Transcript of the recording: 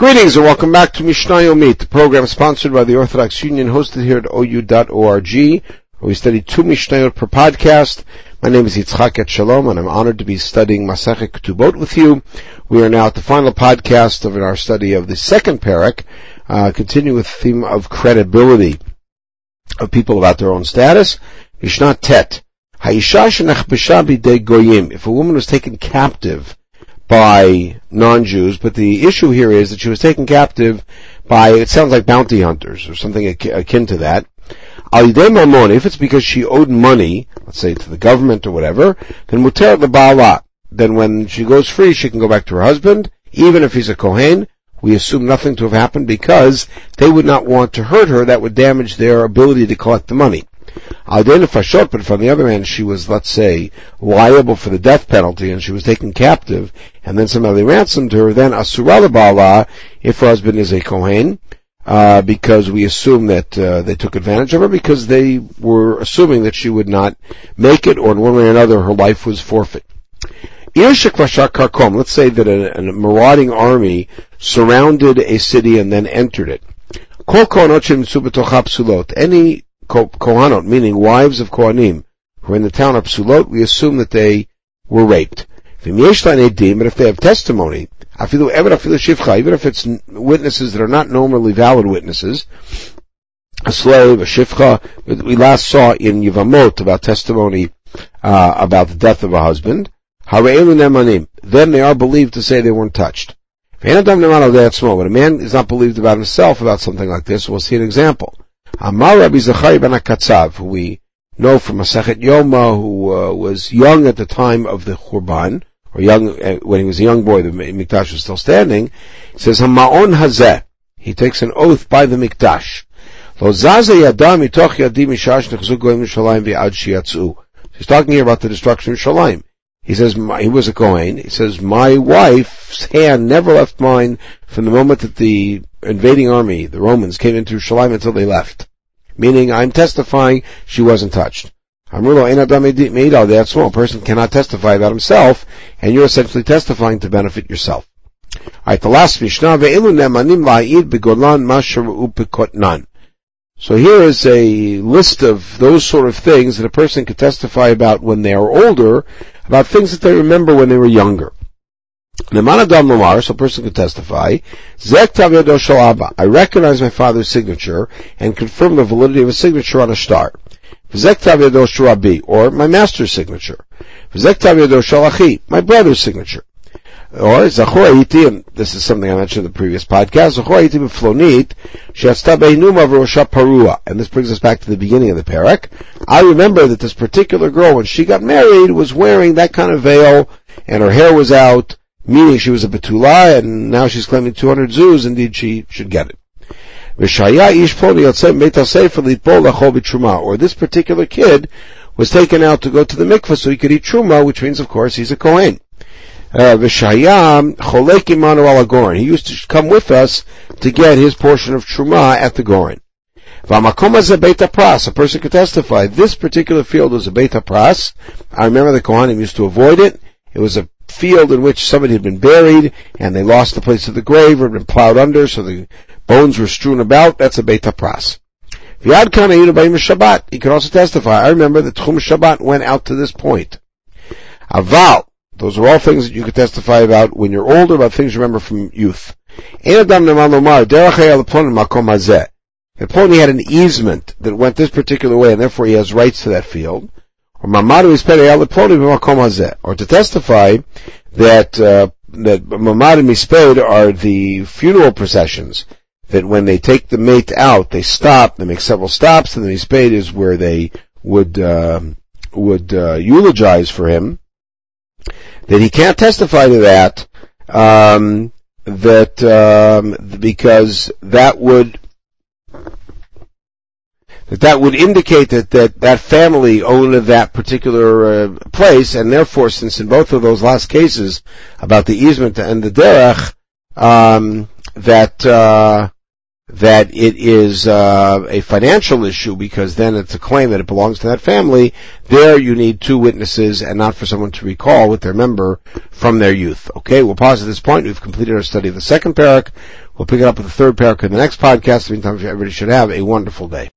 Greetings and welcome back to Mishnah Yomit, the program sponsored by the Orthodox Union, hosted here at ou.org, where we study two Mishnayot per podcast. My name is Yitzchak Etshalom, and I'm honored to be studying Masechet Ketubot with you. We are now at the final podcast of our study of the second perek, uh, continue with the theme of credibility of people about their own status. Mishnah Tet. If a woman was taken captive by non-Jews, but the issue here is that she was taken captive by, it sounds like bounty hunters or something akin to that. If it's because she owed money, let's say to the government or whatever, then muter the ba'ala. Then when she goes free, she can go back to her husband, even if he's a Kohen. We assume nothing to have happened because they would not want to hurt her. That would damage their ability to collect the money. Alden Fashot, but if on the other hand she was, let's say, liable for the death penalty and she was taken captive and then somebody ransomed her, then Asura Bala, if her husband is a Kohen, uh, because we assume that uh, they took advantage of her because they were assuming that she would not make it or in one way or another her life was forfeit. Let's say that a, a marauding army surrounded a city and then entered it. Any Kohanot, meaning wives of Kohanim, who are in the town of Psulot, we assume that they were raped. But if they have testimony, even if it's witnesses that are not normally valid witnesses, a slave, a shifcha, we last saw in Yivamot about testimony uh, about the death of a husband, then they are believed to say they weren't touched. When a man is not believed about himself about something like this, we'll see an example. Amar Rabbi Zechariah ben HaKatzav, who we know from Masechet Yoma, who uh, was young at the time of the Churban, or young uh, when he was a young boy, the Mikdash was still standing. Says Hamaon Hazeh. He takes an oath by the Mikdash. He's talking here about the destruction of Shalim. He says he was a Kohen. He says my wife's hand never left mine from the moment that the invading army, the Romans, came into Shalim until they left. Meaning, I'm testifying she wasn't touched. That small person cannot testify about himself, and you're essentially testifying to benefit yourself. Alright, the last Mishnah, So here is a list of those sort of things that a person could testify about when they are older, about things that they remember when they were younger. Nemanadam Lamar, so a person could testify, Zek I recognize my father's signature and confirm the validity of a signature on a shtar. Zek or my master's signature. Zek my brother's signature. Or Zachor and this is something I mentioned in the previous podcast, Zachor Hiti B'Flonit, V'Rosha Parua. And this brings us back to the beginning of the perek. I remember that this particular girl, when she got married, was wearing that kind of veil, and her hair was out, meaning she was a betula, and now she's claiming 200 zuz. indeed she should get it. Or this particular kid was taken out to go to the mikvah so he could eat truma, which means, of course, he's a kohen. Uh, he used to come with us to get his portion of truma at the goren. A person could testify. This particular field was a Beit HaPras. I remember the Kohanim used to avoid it. It was a field in which somebody had been buried and they lost the place of the grave or had been plowed under, so the bones were strewn about. That's a Beit HaPras. Vyad Kana Shabbat. He could also testify. I remember that Tchum Shabbat went out to this point. Aval. Those are all things that you could testify about when you're older, about things you remember from youth. The Pliny had an easement that went this particular way, and therefore he has rights to that field or to testify that uh, that mamad misped are the funeral processions. That when they take the mate out, they stop. They make several stops, and the misped is where they would uh, would uh, eulogize for him. That he can't testify to that. Um, that um, because that would that that would indicate that that, that family owned that particular uh, place, and therefore, since in both of those last cases about the easement and the derech, um, that uh, that it is uh, a financial issue because then it's a claim that it belongs to that family. There, you need two witnesses, and not for someone to recall with their member from their youth. Okay, we'll pause at this point. We've completed our study of the second perek. We'll pick it up with the third perek in the next podcast. In the meantime, everybody should have a wonderful day.